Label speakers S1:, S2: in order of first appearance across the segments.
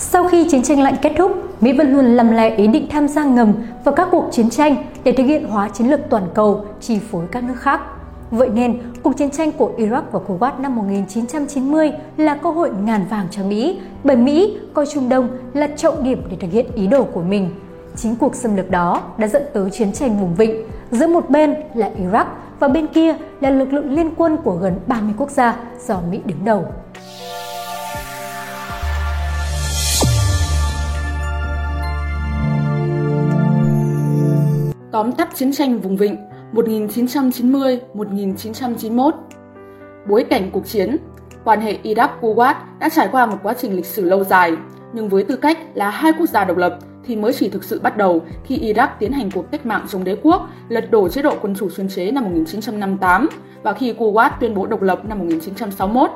S1: Sau khi chiến tranh lạnh kết thúc, Mỹ vẫn luôn lầm lẽ ý định tham gia ngầm vào các cuộc chiến tranh để thực hiện hóa chiến lược toàn cầu, chi phối các nước khác. Vậy nên, cuộc chiến tranh của Iraq và Kuwait năm 1990 là cơ hội ngàn vàng cho Mỹ, bởi Mỹ coi Trung Đông là trọng điểm để thực hiện ý đồ của mình. Chính cuộc xâm lược đó đã dẫn tới chiến tranh vùng vịnh, giữa một bên là Iraq và bên kia là lực lượng liên quân của gần 30 quốc gia do Mỹ đứng đầu.
S2: Tóm tắt chiến tranh vùng vịnh 1990-1991 Bối cảnh cuộc chiến Quan hệ Iraq-Kuwait đã trải qua một quá trình lịch sử lâu dài, nhưng với tư cách là hai quốc gia độc lập thì mới chỉ thực sự bắt đầu khi Iraq tiến hành cuộc cách mạng chống đế quốc, lật đổ chế độ quân chủ chuyên chế năm 1958 và khi Kuwait tuyên bố độc lập năm 1961.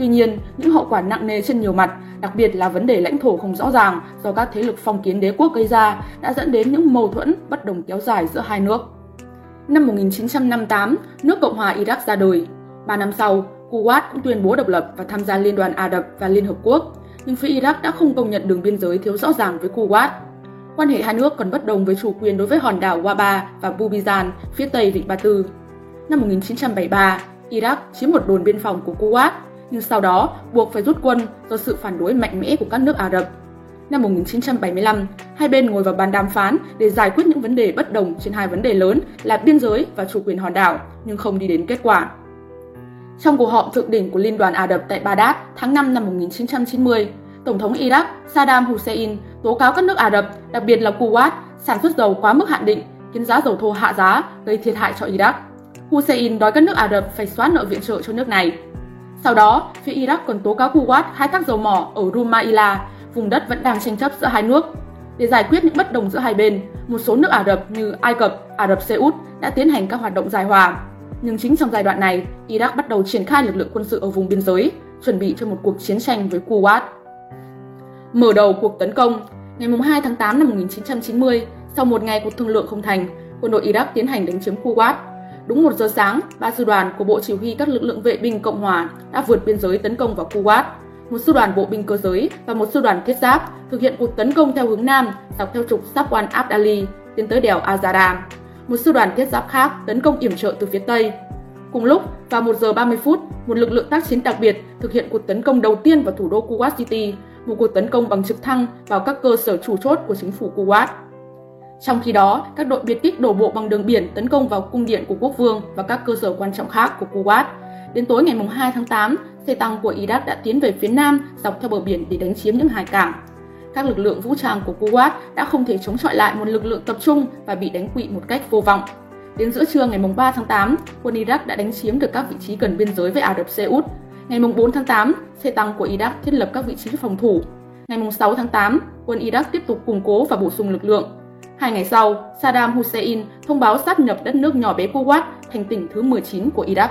S2: Tuy nhiên, những hậu quả nặng nề trên nhiều mặt, đặc biệt là vấn đề lãnh thổ không rõ ràng do các thế lực phong kiến đế quốc gây ra, đã dẫn đến những mâu thuẫn bất đồng kéo dài giữa hai nước. Năm 1958, nước Cộng hòa Iraq ra đời. Ba năm sau, Kuwait cũng tuyên bố độc lập và tham gia Liên đoàn Ả Rập và Liên Hợp Quốc, nhưng phía Iraq đã không công nhận đường biên giới thiếu rõ ràng với Kuwait. Quan hệ hai nước còn bất đồng với chủ quyền đối với hòn đảo Waba và Bubizan phía tây Vịnh Ba Tư. Năm 1973, Iraq chiếm một đồn biên phòng của Kuwait nhưng sau đó buộc phải rút quân do sự phản đối mạnh mẽ của các nước Ả Rập. Năm 1975, hai bên ngồi vào bàn đàm phán để giải quyết những vấn đề bất đồng trên hai vấn đề lớn là biên giới và chủ quyền hòn đảo, nhưng không đi đến kết quả. Trong cuộc họp thượng đỉnh của Liên đoàn Ả Rập tại Baghdad tháng 5 năm 1990, Tổng thống Iraq Saddam Hussein tố cáo các nước Ả Rập, đặc biệt là Kuwait, sản xuất dầu quá mức hạn định, khiến giá dầu thô hạ giá, gây thiệt hại cho Iraq. Hussein đòi các nước Ả Rập phải xóa nợ viện trợ cho nước này. Sau đó, phía Iraq còn tố cáo Kuwait khai thác dầu mỏ ở Rumaila, vùng đất vẫn đang tranh chấp giữa hai nước. Để giải quyết những bất đồng giữa hai bên, một số nước Ả Rập như Ai Cập, Ả Rập Xê Út đã tiến hành các hoạt động giải hòa. Nhưng chính trong giai đoạn này, Iraq bắt đầu triển khai lực lượng quân sự ở vùng biên giới, chuẩn bị cho một cuộc chiến tranh với Kuwait. Mở đầu cuộc tấn công, ngày 2 tháng 8 năm 1990, sau một ngày cuộc thương lượng không thành, quân đội Iraq tiến hành đánh chiếm Kuwait Đúng một giờ sáng, ba sư đoàn của Bộ Chỉ huy các lực lượng vệ binh Cộng hòa đã vượt biên giới tấn công vào Kuwait. Một sư đoàn bộ binh cơ giới và một sư đoàn thiết giáp thực hiện cuộc tấn công theo hướng Nam dọc theo trục Safwan Abdali tiến tới đèo Azara. Một sư đoàn thiết giáp khác tấn công yểm trợ từ phía Tây. Cùng lúc, vào 1 giờ 30 phút, một lực lượng tác chiến đặc biệt thực hiện cuộc tấn công đầu tiên vào thủ đô Kuwait City, một cuộc tấn công bằng trực thăng vào các cơ sở chủ chốt của chính phủ Kuwait. Trong khi đó, các đội biệt kích đổ bộ bằng đường biển tấn công vào cung điện của quốc vương và các cơ sở quan trọng khác của Kuwait. Đến tối ngày 2 tháng 8, xe tăng của Iraq đã tiến về phía nam dọc theo bờ biển để đánh chiếm những hải cảng. Các lực lượng vũ trang của Kuwait đã không thể chống chọi lại một lực lượng tập trung và bị đánh quỵ một cách vô vọng. Đến giữa trưa ngày 3 tháng 8, quân Iraq đã đánh chiếm được các vị trí gần biên giới với Ả Rập Xê Út. Ngày 4 tháng 8, xe tăng của Iraq thiết lập các vị trí phòng thủ. Ngày 6 tháng 8, quân Iraq tiếp tục củng cố và bổ sung lực lượng. Hai ngày sau, Saddam Hussein thông báo sáp nhập đất nước nhỏ bé Kuwait thành tỉnh thứ 19 của Iraq.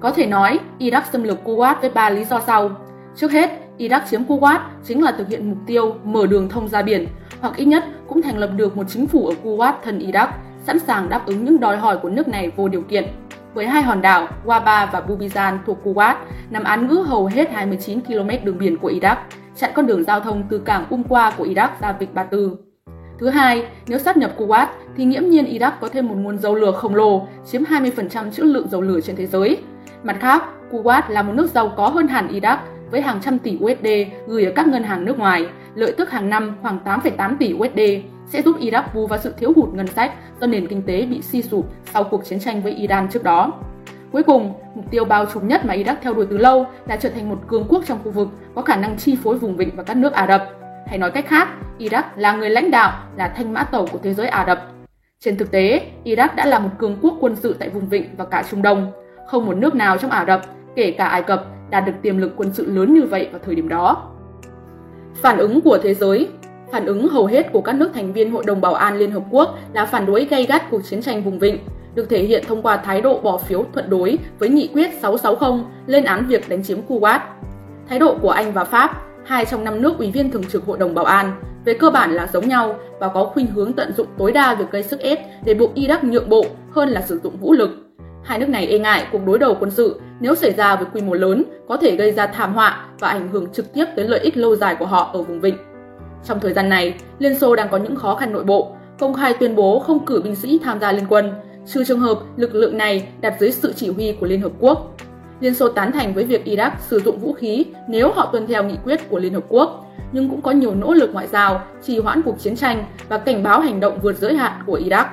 S2: Có thể nói, Iraq xâm lược Kuwait với ba lý do sau. Trước hết, Iraq chiếm Kuwait chính là thực hiện mục tiêu mở đường thông ra biển, hoặc ít nhất cũng thành lập được một chính phủ ở Kuwait thân Iraq, sẵn sàng đáp ứng những đòi hỏi của nước này vô điều kiện. Với hai hòn đảo Waba và Bubizan thuộc Kuwait, nằm án ngữ hầu hết 29 km đường biển của Iraq, chặn con đường giao thông từ cảng Umqua của Iraq ra Vịnh Ba Tư. Thứ hai, nếu sát nhập Kuwait thì nghiễm nhiên Iraq có thêm một nguồn dầu lửa khổng lồ, chiếm 20% trữ lượng dầu lửa trên thế giới. Mặt khác, Kuwait là một nước giàu có hơn hẳn Iraq với hàng trăm tỷ USD gửi ở các ngân hàng nước ngoài, lợi tức hàng năm khoảng 8,8 tỷ USD sẽ giúp Iraq bù vào sự thiếu hụt ngân sách do nền kinh tế bị suy sụp sau cuộc chiến tranh với Iran trước đó. Cuối cùng, mục tiêu bao trùm nhất mà Iraq theo đuổi từ lâu là trở thành một cường quốc trong khu vực có khả năng chi phối vùng vịnh và các nước Ả Rập. Hay nói cách khác, Iraq là người lãnh đạo, là thanh mã tàu của thế giới Ả Rập. Trên thực tế, Iraq đã là một cường quốc quân sự tại vùng vịnh và cả Trung Đông. Không một nước nào trong Ả Rập, kể cả Ai Cập, đạt được tiềm lực quân sự lớn như vậy vào thời điểm đó. Phản ứng của thế giới Phản ứng hầu hết của các nước thành viên Hội đồng Bảo an Liên Hợp Quốc là phản đối gay gắt cuộc chiến tranh vùng vịnh, được thể hiện thông qua thái độ bỏ phiếu thuận đối với nghị quyết 660 lên án việc đánh chiếm Kuwait. Thái độ của Anh và Pháp hai trong năm nước ủy viên thường trực Hội đồng Bảo an, về cơ bản là giống nhau và có khuynh hướng tận dụng tối đa việc gây sức ép để buộc Iraq nhượng bộ hơn là sử dụng vũ lực. hai nước này e ngại cuộc đối đầu quân sự nếu xảy ra với quy mô lớn có thể gây ra thảm họa và ảnh hưởng trực tiếp tới lợi ích lâu dài của họ ở vùng vịnh. Trong thời gian này, Liên Xô đang có những khó khăn nội bộ, công khai tuyên bố không cử binh sĩ tham gia liên quân, trừ trường hợp lực lượng này đặt dưới sự chỉ huy của Liên Hợp Quốc. Liên Xô tán thành với việc Iraq sử dụng vũ khí nếu họ tuân theo nghị quyết của Liên Hợp Quốc, nhưng cũng có nhiều nỗ lực ngoại giao trì hoãn cuộc chiến tranh và cảnh báo hành động vượt giới hạn của Iraq.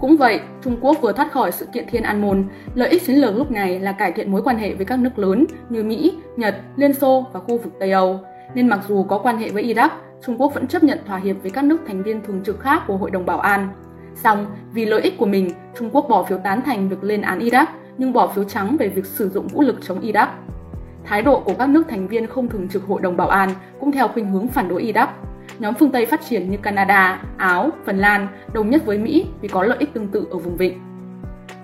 S2: Cũng vậy, Trung Quốc vừa thoát khỏi sự kiện Thiên An Môn, lợi ích chiến lược lúc này là cải thiện mối quan hệ với các nước lớn như Mỹ, Nhật, Liên Xô và khu vực Tây Âu. Nên mặc dù có quan hệ với Iraq, Trung Quốc vẫn chấp nhận thỏa hiệp với các nước thành viên thường trực khác của Hội đồng Bảo an. Song, vì lợi ích của mình, Trung Quốc bỏ phiếu tán thành việc lên án Iraq nhưng bỏ phiếu trắng về việc sử dụng vũ lực chống Iraq. Thái độ của các nước thành viên không thường trực Hội đồng Bảo an cũng theo khuynh hướng phản đối Iraq. Nhóm phương Tây phát triển như Canada, Áo, Phần Lan đồng nhất với Mỹ vì có lợi ích tương tự ở vùng vịnh.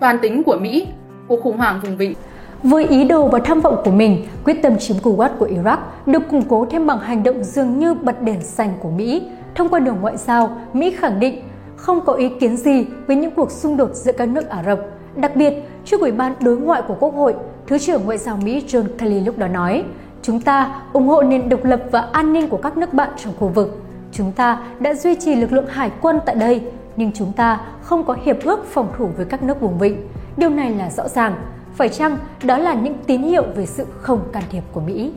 S2: Toàn tính của Mỹ, cuộc khủng hoảng vùng vịnh
S1: với ý đồ và tham vọng của mình, quyết tâm chiếm Kuwait của Iraq được củng cố thêm bằng hành động dường như bật đèn xanh của Mỹ. Thông qua đường ngoại giao, Mỹ khẳng định không có ý kiến gì với những cuộc xung đột giữa các nước Ả Rập. Đặc biệt, trước Ủy ban Đối ngoại của Quốc hội, Thứ trưởng Ngoại giao Mỹ John Kelly lúc đó nói, Chúng ta ủng hộ nền độc lập và an ninh của các nước bạn trong khu vực. Chúng ta đã duy trì lực lượng hải quân tại đây, nhưng chúng ta không có hiệp ước phòng thủ với các nước vùng vịnh. Điều này là rõ ràng. Phải chăng đó là những tín hiệu về sự không can thiệp của Mỹ?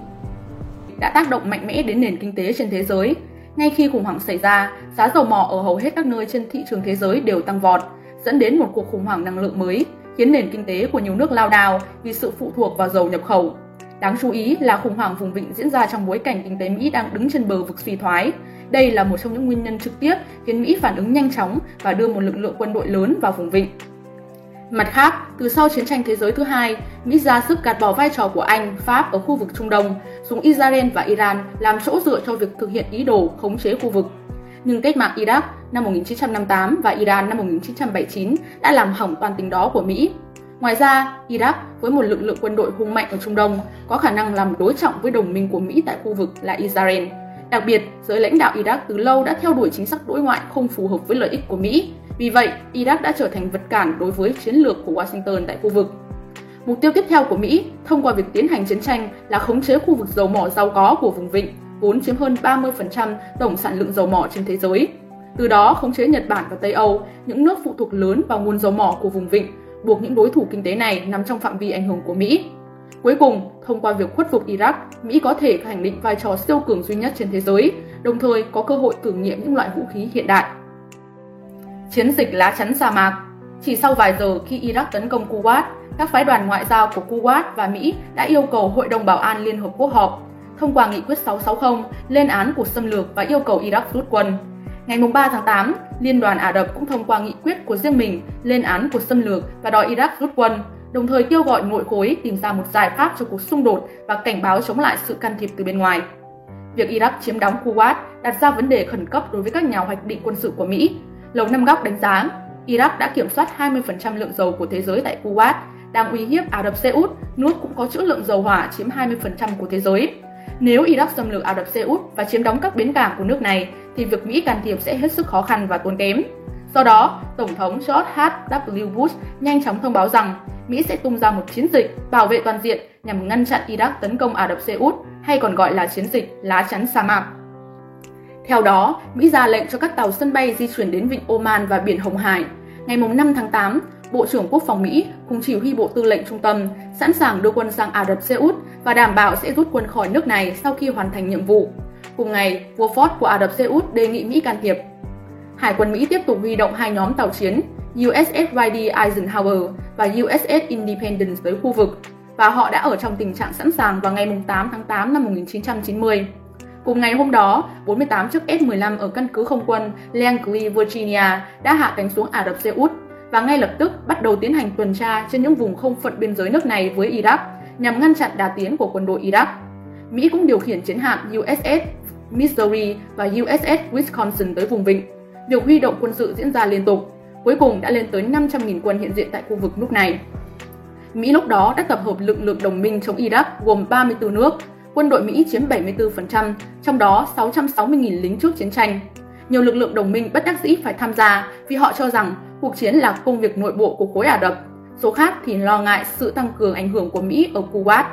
S2: Đã tác động mạnh mẽ đến nền kinh tế trên thế giới. Ngay khi khủng hoảng xảy ra, giá dầu mỏ ở hầu hết các nơi trên thị trường thế giới đều tăng vọt, dẫn đến một cuộc khủng hoảng năng lượng mới, khiến nền kinh tế của nhiều nước lao đao vì sự phụ thuộc vào dầu nhập khẩu. Đáng chú ý là khủng hoảng vùng vịnh diễn ra trong bối cảnh kinh tế Mỹ đang đứng trên bờ vực suy thoái. Đây là một trong những nguyên nhân trực tiếp khiến Mỹ phản ứng nhanh chóng và đưa một lực lượng quân đội lớn vào vùng vịnh. Mặt khác, từ sau chiến tranh thế giới thứ hai, Mỹ ra sức gạt bỏ vai trò của Anh, Pháp ở khu vực Trung Đông, dùng Israel và Iran làm chỗ dựa cho việc thực hiện ý đồ khống chế khu vực. Nhưng cách mạng Iraq năm 1958 và Iran năm 1979 đã làm hỏng toàn tính đó của Mỹ. Ngoài ra, Iraq với một lực lượng quân đội hung mạnh ở Trung Đông có khả năng làm đối trọng với đồng minh của Mỹ tại khu vực là Israel. Đặc biệt, giới lãnh đạo Iraq từ lâu đã theo đuổi chính sách đối ngoại không phù hợp với lợi ích của Mỹ. Vì vậy, Iraq đã trở thành vật cản đối với chiến lược của Washington tại khu vực. Mục tiêu tiếp theo của Mỹ thông qua việc tiến hành chiến tranh là khống chế khu vực dầu mỏ giàu có của vùng vịnh, vốn chiếm hơn 30% tổng sản lượng dầu mỏ trên thế giới. Từ đó khống chế Nhật Bản và Tây Âu, những nước phụ thuộc lớn vào nguồn dầu mỏ của vùng vịnh, buộc những đối thủ kinh tế này nằm trong phạm vi ảnh hưởng của Mỹ. Cuối cùng, thông qua việc khuất phục Iraq, Mỹ có thể khẳng định vai trò siêu cường duy nhất trên thế giới, đồng thời có cơ hội thử nghiệm những loại vũ khí hiện đại. Chiến dịch lá chắn sa mạc Chỉ sau vài giờ khi Iraq tấn công Kuwait, các phái đoàn ngoại giao của Kuwait và Mỹ đã yêu cầu Hội đồng Bảo an Liên Hợp Quốc họp, thông qua nghị quyết 660 lên án cuộc xâm lược và yêu cầu Iraq rút quân. Ngày 3 tháng 8, Liên đoàn Ả Rập cũng thông qua nghị quyết của riêng mình lên án cuộc xâm lược và đòi Iraq rút quân, đồng thời kêu gọi nội khối tìm ra một giải pháp cho cuộc xung đột và cảnh báo chống lại sự can thiệp từ bên ngoài. Việc Iraq chiếm đóng Kuwait đặt ra vấn đề khẩn cấp đối với các nhà hoạch định quân sự của Mỹ. Lầu Năm Góc đánh giá, Iraq đã kiểm soát 20% lượng dầu của thế giới tại Kuwait, đang uy hiếp Ả Rập Xê Út, nước cũng có trữ lượng dầu hỏa chiếm 20% của thế giới. Nếu Iraq xâm lược Ả Rập Xê Út và chiếm đóng các bến cảng của nước này, thì việc Mỹ can thiệp sẽ hết sức khó khăn và tốn kém. Do đó, Tổng thống George H.W. Bush nhanh chóng thông báo rằng Mỹ sẽ tung ra một chiến dịch bảo vệ toàn diện nhằm ngăn chặn Iraq tấn công Ả Rập Xê Út, hay còn gọi là chiến dịch lá chắn sa mạc. Theo đó, Mỹ ra lệnh cho các tàu sân bay di chuyển đến vịnh Oman và biển Hồng Hải. Ngày 5 tháng 8, Bộ trưởng Quốc phòng Mỹ cùng chỉ huy Bộ Tư lệnh Trung tâm sẵn sàng đưa quân sang Ả Rập Xê Út và đảm bảo sẽ rút quân khỏi nước này sau khi hoàn thành nhiệm vụ. Cùng ngày, vua Ford của Ả Rập Xê Út đề nghị Mỹ can thiệp. Hải quân Mỹ tiếp tục huy động hai nhóm tàu chiến USS Ridley Eisenhower và USS Independence tới khu vực và họ đã ở trong tình trạng sẵn sàng vào ngày 8 tháng 8 năm 1990. Cùng ngày hôm đó, 48 chiếc S-15 ở căn cứ không quân Langley, Virginia đã hạ cánh xuống Ả Rập Xê Út và ngay lập tức bắt đầu tiến hành tuần tra trên những vùng không phận biên giới nước này với Iraq nhằm ngăn chặn đà tiến của quân đội Iraq. Mỹ cũng điều khiển chiến hạm USS Missouri và USS Wisconsin tới vùng vịnh. Việc huy động quân sự diễn ra liên tục, cuối cùng đã lên tới 500.000 quân hiện diện tại khu vực lúc này. Mỹ lúc đó đã tập hợp lực lượng đồng minh chống Iraq gồm 34 nước, quân đội Mỹ chiếm 74%, trong đó 660.000 lính trước chiến tranh. Nhiều lực lượng đồng minh bất đắc dĩ phải tham gia vì họ cho rằng cuộc chiến là công việc nội bộ của khối Ả Rập. số khác thì lo ngại sự tăng cường ảnh hưởng của Mỹ ở Kuwait.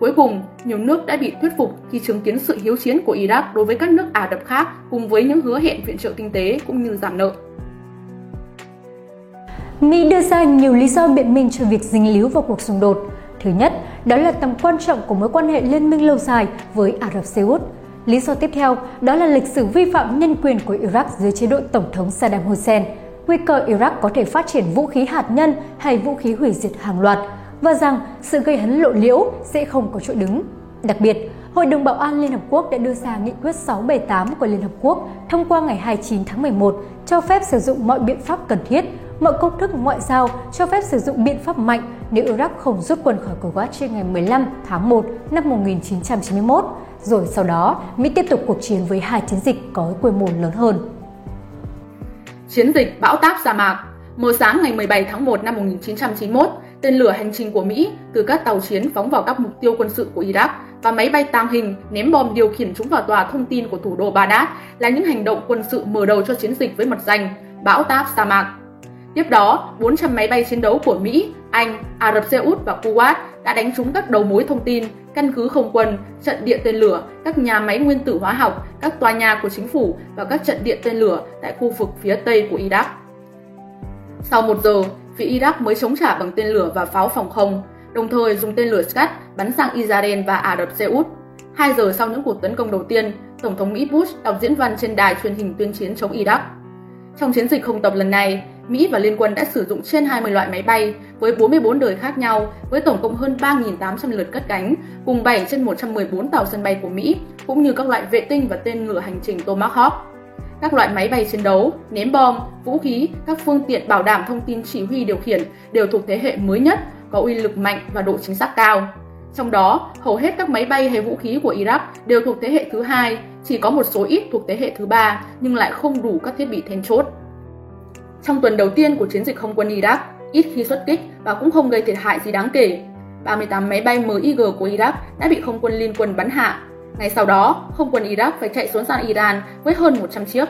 S2: Cuối cùng, nhiều nước đã bị thuyết phục khi chứng kiến sự hiếu chiến của Iraq đối với các nước Ả Rập khác cùng với những hứa hẹn viện trợ kinh tế cũng như giảm nợ.
S1: Mỹ đưa ra nhiều lý do biện minh cho việc dính líu vào cuộc xung đột. Thứ nhất, đó là tầm quan trọng của mối quan hệ liên minh lâu dài với Ả Rập Xê Út. Lý do tiếp theo đó là lịch sử vi phạm nhân quyền của Iraq dưới chế độ Tổng thống Saddam Hussein, nguy cơ Iraq có thể phát triển vũ khí hạt nhân hay vũ khí hủy diệt hàng loạt và rằng sự gây hấn lộ liễu sẽ không có chỗ đứng. Đặc biệt, Hội đồng Bảo an Liên Hợp Quốc đã đưa ra nghị quyết 678 của Liên Hợp Quốc thông qua ngày 29 tháng 11 cho phép sử dụng mọi biện pháp cần thiết, mọi công thức ngoại giao cho phép sử dụng biện pháp mạnh nếu Iraq không rút quân khỏi Kuwait trên ngày 15 tháng 1 năm 1991, rồi sau đó Mỹ tiếp tục cuộc chiến với hai chiến dịch có quy mô lớn hơn.
S2: Chiến dịch bão táp sa mạc Mờ sáng ngày 17 tháng 1 năm 1991, tên lửa hành trình của Mỹ từ các tàu chiến phóng vào các mục tiêu quân sự của Iraq và máy bay tàng hình ném bom điều khiển chúng vào tòa thông tin của thủ đô Baghdad là những hành động quân sự mở đầu cho chiến dịch với mật danh Bão táp sa mạc. Tiếp đó, 400 máy bay chiến đấu của Mỹ, Anh, Ả Rập Xê Út và Kuwait đã đánh trúng các đầu mối thông tin, căn cứ không quân, trận địa tên lửa, các nhà máy nguyên tử hóa học, các tòa nhà của chính phủ và các trận địa tên lửa tại khu vực phía tây của Iraq. Sau một giờ, phía Iraq mới chống trả bằng tên lửa và pháo phòng không, đồng thời dùng tên lửa Scud bắn sang Israel và Ả Rập Xê Út. Hai giờ sau những cuộc tấn công đầu tiên, Tổng thống Mỹ Bush đọc diễn văn trên đài truyền hình tuyên chiến chống Iraq. Trong chiến dịch không tập lần này, Mỹ và Liên quân đã sử dụng trên 20 loại máy bay với 44 đời khác nhau với tổng cộng hơn 3.800 lượt cất cánh, cùng 7 trên 114 tàu sân bay của Mỹ, cũng như các loại vệ tinh và tên lửa hành trình Tomahawk. Các loại máy bay chiến đấu, ném bom, vũ khí, các phương tiện bảo đảm thông tin chỉ huy điều khiển đều thuộc thế hệ mới nhất, có uy lực mạnh và độ chính xác cao. Trong đó, hầu hết các máy bay hay vũ khí của Iraq đều thuộc thế hệ thứ hai, chỉ có một số ít thuộc thế hệ thứ ba nhưng lại không đủ các thiết bị then chốt. Trong tuần đầu tiên của chiến dịch không quân Iraq, ít khi xuất kích và cũng không gây thiệt hại gì đáng kể. 38 máy bay MiG của Iraq đã bị không quân liên quân bắn hạ. Ngày sau đó, không quân Iraq phải chạy xuống sang Iran với hơn 100 chiếc.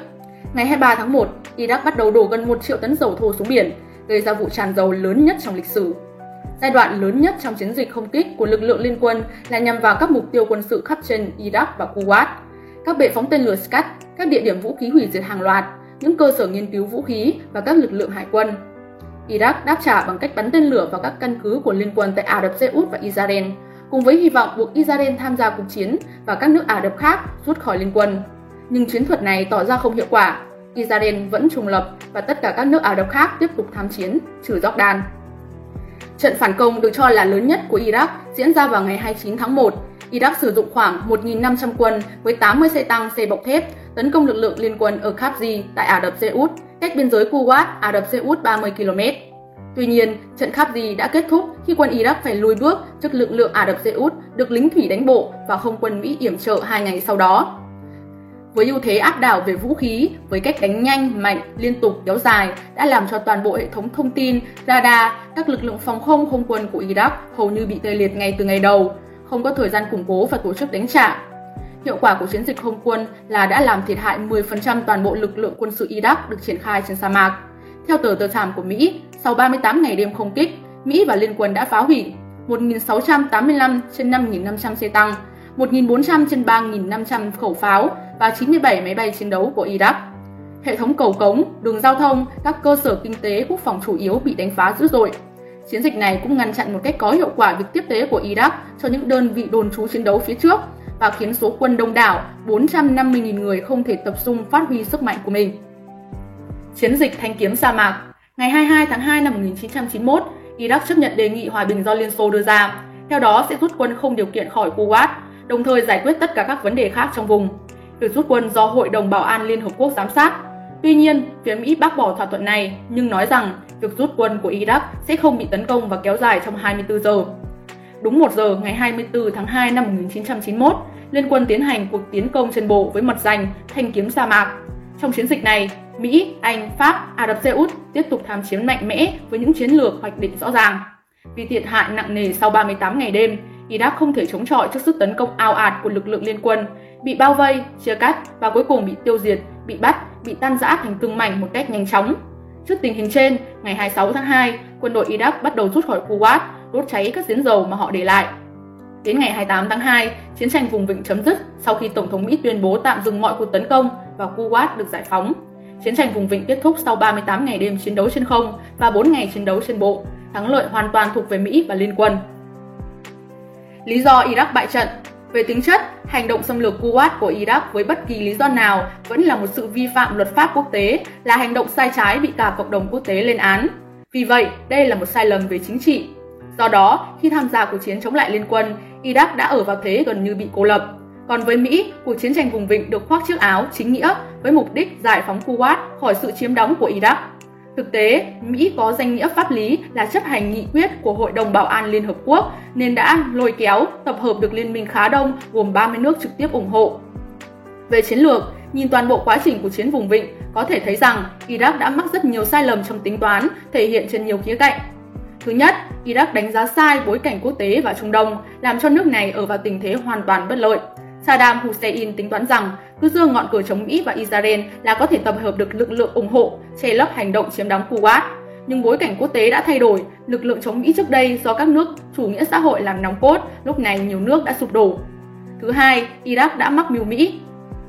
S2: Ngày 23 tháng 1, Iraq bắt đầu đổ gần 1 triệu tấn dầu thô xuống biển, gây ra vụ tràn dầu lớn nhất trong lịch sử. Giai đoạn lớn nhất trong chiến dịch không kích của lực lượng liên quân là nhằm vào các mục tiêu quân sự khắp trên Iraq và Kuwait, các bệ phóng tên lửa Scud, các địa điểm vũ khí hủy diệt hàng loạt, những cơ sở nghiên cứu vũ khí và các lực lượng hải quân. Iraq đáp trả bằng cách bắn tên lửa vào các căn cứ của liên quân tại Ả Rập Xê Út và Israel, cùng với hy vọng buộc Israel tham gia cuộc chiến và các nước Ả Rập khác rút khỏi liên quân. Nhưng chiến thuật này tỏ ra không hiệu quả. Israel vẫn trùng lập và tất cả các nước Ả Rập khác tiếp tục tham chiến, trừ Jordan. Trận phản công được cho là lớn nhất của Iraq diễn ra vào ngày 29 tháng 1. Iraq sử dụng khoảng 1.500 quân với 80 xe tăng, xe bọc thép tấn công lực lượng liên quân ở Khafji tại Ả Rập Xê Út, cách biên giới Kuwait, Ả Rập Xê Út 30 km. Tuy nhiên, trận Khafji đã kết thúc khi quân Iraq phải lùi bước trước lực lượng Ả Rập Xê Út được lính thủy đánh bộ và không quân Mỹ yểm trợ hai ngày sau đó. Với ưu thế áp đảo về vũ khí, với cách đánh nhanh, mạnh, liên tục, kéo dài đã làm cho toàn bộ hệ thống thông tin, radar, các lực lượng phòng không không quân của Iraq hầu như bị tê liệt ngay từ ngày đầu, không có thời gian củng cố và tổ chức đánh trả. Hiệu quả của chiến dịch không quân là đã làm thiệt hại 10% toàn bộ lực lượng quân sự Iraq được triển khai trên sa mạc. Theo tờ tờ thảm của Mỹ, sau 38 ngày đêm không kích, Mỹ và Liên quân đã phá hủy 1.685 trên 5.500 xe tăng, 1.400 trên 3.500 khẩu pháo và 97 máy bay chiến đấu của Iraq. Hệ thống cầu cống, đường giao thông, các cơ sở kinh tế quốc phòng chủ yếu bị đánh phá dữ dội. Chiến dịch này cũng ngăn chặn một cách có hiệu quả việc tiếp tế của Iraq cho những đơn vị đồn trú chiến đấu phía trước và khiến số quân đông đảo 450.000 người không thể tập trung phát huy sức mạnh của mình. Chiến dịch Thanh kiếm sa mạc Ngày 22 tháng 2 năm 1991, Iraq chấp nhận đề nghị hòa bình do Liên Xô đưa ra. Theo đó sẽ rút quân không điều kiện khỏi Kuwait, đồng thời giải quyết tất cả các vấn đề khác trong vùng. Việc rút quân do Hội đồng Bảo an Liên Hợp Quốc giám sát. Tuy nhiên, phía Mỹ bác bỏ thỏa thuận này nhưng nói rằng việc rút quân của Iraq sẽ không bị tấn công và kéo dài trong 24 giờ. Đúng 1 giờ ngày 24 tháng 2 năm 1991, Liên quân tiến hành cuộc tiến công trên bộ với mật danh Thanh kiếm sa mạc. Trong chiến dịch này, Mỹ, Anh, Pháp, Ả Rập Xê Út tiếp tục tham chiến mạnh mẽ với những chiến lược hoạch định rõ ràng. Vì thiệt hại nặng nề sau 38 ngày đêm, Iraq không thể chống chọi trước sức tấn công ao ạt của lực lượng liên quân, bị bao vây, chia cắt và cuối cùng bị tiêu diệt, bị bắt, bị tan rã thành từng mảnh một cách nhanh chóng. Trước tình hình trên, ngày 26 tháng 2, quân đội Iraq bắt đầu rút khỏi Kuwait, đốt cháy các giếng dầu mà họ để lại. Đến ngày 28 tháng 2, chiến tranh vùng vịnh chấm dứt sau khi Tổng thống Mỹ tuyên bố tạm dừng mọi cuộc tấn công và Kuwait được giải phóng. Chiến tranh vùng vịnh kết thúc sau 38 ngày đêm chiến đấu trên không và 4 ngày chiến đấu trên bộ. Thắng lợi hoàn toàn thuộc về Mỹ và Liên quân. Lý do Iraq bại trận về tính chất, hành động xâm lược Kuwait của Iraq với bất kỳ lý do nào vẫn là một sự vi phạm luật pháp quốc tế, là hành động sai trái bị cả cộng đồng quốc tế lên án. Vì vậy, đây là một sai lầm về chính trị. Do đó, khi tham gia cuộc chiến chống lại liên quân, Iraq đã ở vào thế gần như bị cô lập. Còn với Mỹ, cuộc chiến tranh vùng vịnh được khoác chiếc áo chính nghĩa với mục đích giải phóng Kuwait khỏi sự chiếm đóng của Iraq. Thực tế, Mỹ có danh nghĩa pháp lý là chấp hành nghị quyết của Hội đồng Bảo an Liên Hợp Quốc nên đã lôi kéo, tập hợp được liên minh khá đông gồm 30 nước trực tiếp ủng hộ. Về chiến lược, nhìn toàn bộ quá trình của chiến vùng vịnh, có thể thấy rằng Iraq đã mắc rất nhiều sai lầm trong tính toán, thể hiện trên nhiều khía cạnh. Thứ nhất, Iraq đánh giá sai bối cảnh quốc tế và Trung Đông, làm cho nước này ở vào tình thế hoàn toàn bất lợi. Saddam Hussein tính toán rằng cứ dương ngọn cờ chống Mỹ và Israel là có thể tập hợp được lực lượng ủng hộ, che lấp hành động chiếm đóng Kuwait. Nhưng bối cảnh quốc tế đã thay đổi, lực lượng chống Mỹ trước đây do các nước chủ nghĩa xã hội làm nòng cốt, lúc này nhiều nước đã sụp đổ. Thứ hai, Iraq đã mắc mưu Mỹ.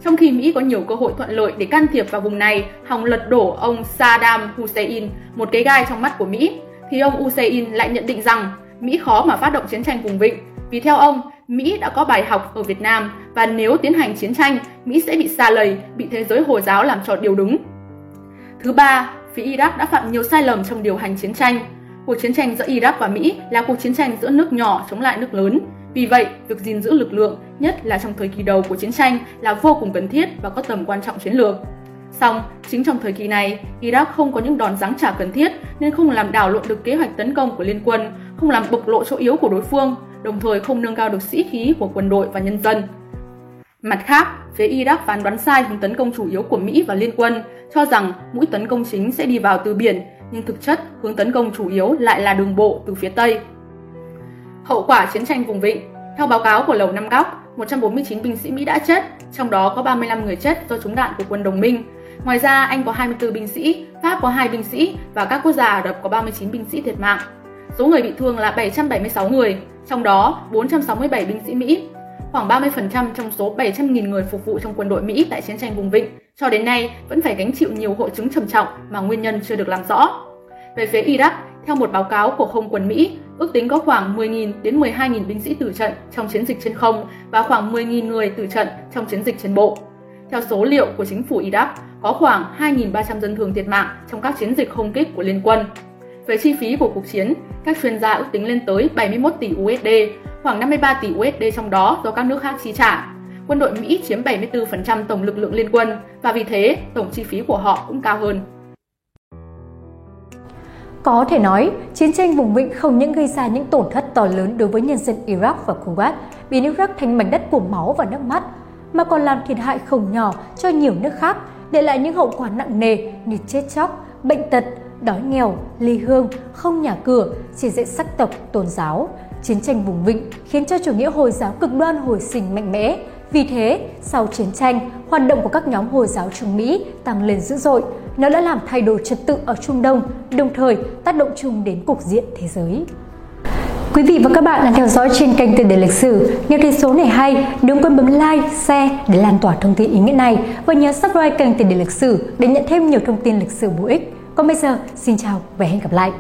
S2: Trong khi Mỹ có nhiều cơ hội thuận lợi để can thiệp vào vùng này, hòng lật đổ ông Saddam Hussein, một cái gai trong mắt của Mỹ, thì ông Hussein lại nhận định rằng Mỹ khó mà phát động chiến tranh vùng vịnh vì theo ông, Mỹ đã có bài học ở Việt Nam và nếu tiến hành chiến tranh, Mỹ sẽ bị xa lầy, bị thế giới Hồi giáo làm cho điều đúng. Thứ ba, phía Iraq đã phạm nhiều sai lầm trong điều hành chiến tranh. Cuộc chiến tranh giữa Iraq và Mỹ là cuộc chiến tranh giữa nước nhỏ chống lại nước lớn. Vì vậy, việc gìn giữ lực lượng, nhất là trong thời kỳ đầu của chiến tranh là vô cùng cần thiết và có tầm quan trọng chiến lược. Song, chính trong thời kỳ này, Iraq không có những đòn giáng trả cần thiết nên không làm đảo lộn được kế hoạch tấn công của liên quân, không làm bộc lộ chỗ yếu của đối phương, đồng thời không nâng cao được sĩ khí của quân đội và nhân dân. Mặt khác, phía Iraq phán đoán sai hướng tấn công chủ yếu của Mỹ và liên quân, cho rằng mũi tấn công chính sẽ đi vào từ biển, nhưng thực chất hướng tấn công chủ yếu lại là đường bộ từ phía Tây. Hậu quả chiến tranh vùng vịnh Theo báo cáo của Lầu Năm Góc, 149 binh sĩ Mỹ đã chết, trong đó có 35 người chết do trúng đạn của quân đồng minh. Ngoài ra, Anh có 24 binh sĩ, Pháp có 2 binh sĩ và các quốc gia Ả Rập có 39 binh sĩ thiệt mạng. Số người bị thương là 776 người, trong đó 467 binh sĩ Mỹ. Khoảng 30% trong số 700.000 người phục vụ trong quân đội Mỹ tại chiến tranh vùng vịnh cho đến nay vẫn phải gánh chịu nhiều hội chứng trầm trọng mà nguyên nhân chưa được làm rõ. Về phía Iraq, theo một báo cáo của Không quân Mỹ, ước tính có khoảng 10.000 đến 12.000 binh sĩ tử trận trong chiến dịch trên không và khoảng 10.000 người tử trận trong chiến dịch trên bộ. Theo số liệu của chính phủ Iraq, có khoảng 2.300 dân thường thiệt mạng trong các chiến dịch không kích của liên quân. Về chi phí của cuộc chiến, các chuyên gia ước tính lên tới 71 tỷ USD, khoảng 53 tỷ USD trong đó do các nước khác chi trả. Quân đội Mỹ chiếm 74% tổng lực lượng liên quân và vì thế tổng chi phí của họ cũng cao hơn.
S1: Có thể nói, chiến tranh vùng vịnh không những gây ra những tổn thất to lớn đối với nhân dân Iraq và Kuwait, biến Iraq thành mảnh đất của máu và nước mắt, mà còn làm thiệt hại không nhỏ cho nhiều nước khác, để lại những hậu quả nặng nề như chết chóc, bệnh tật, đói nghèo, ly hương, không nhà cửa, chỉ dạy sắc tộc, tôn giáo. Chiến tranh vùng vịnh khiến cho chủ nghĩa Hồi giáo cực đoan hồi sinh mạnh mẽ. Vì thế, sau chiến tranh, hoạt động của các nhóm Hồi giáo Trung Mỹ tăng lên dữ dội. Nó đã làm thay đổi trật tự ở Trung Đông, đồng thời tác động chung đến cục diện thế giới. Quý vị và các bạn đang theo dõi trên kênh Tiền đề lịch sử. Nghe thấy số này hay, đừng quên bấm like, share để lan tỏa thông tin ý nghĩa này và nhớ subscribe kênh Tiền đề lịch sử để nhận thêm nhiều thông tin lịch sử bổ ích. Còn bây giờ, xin chào và hẹn gặp lại!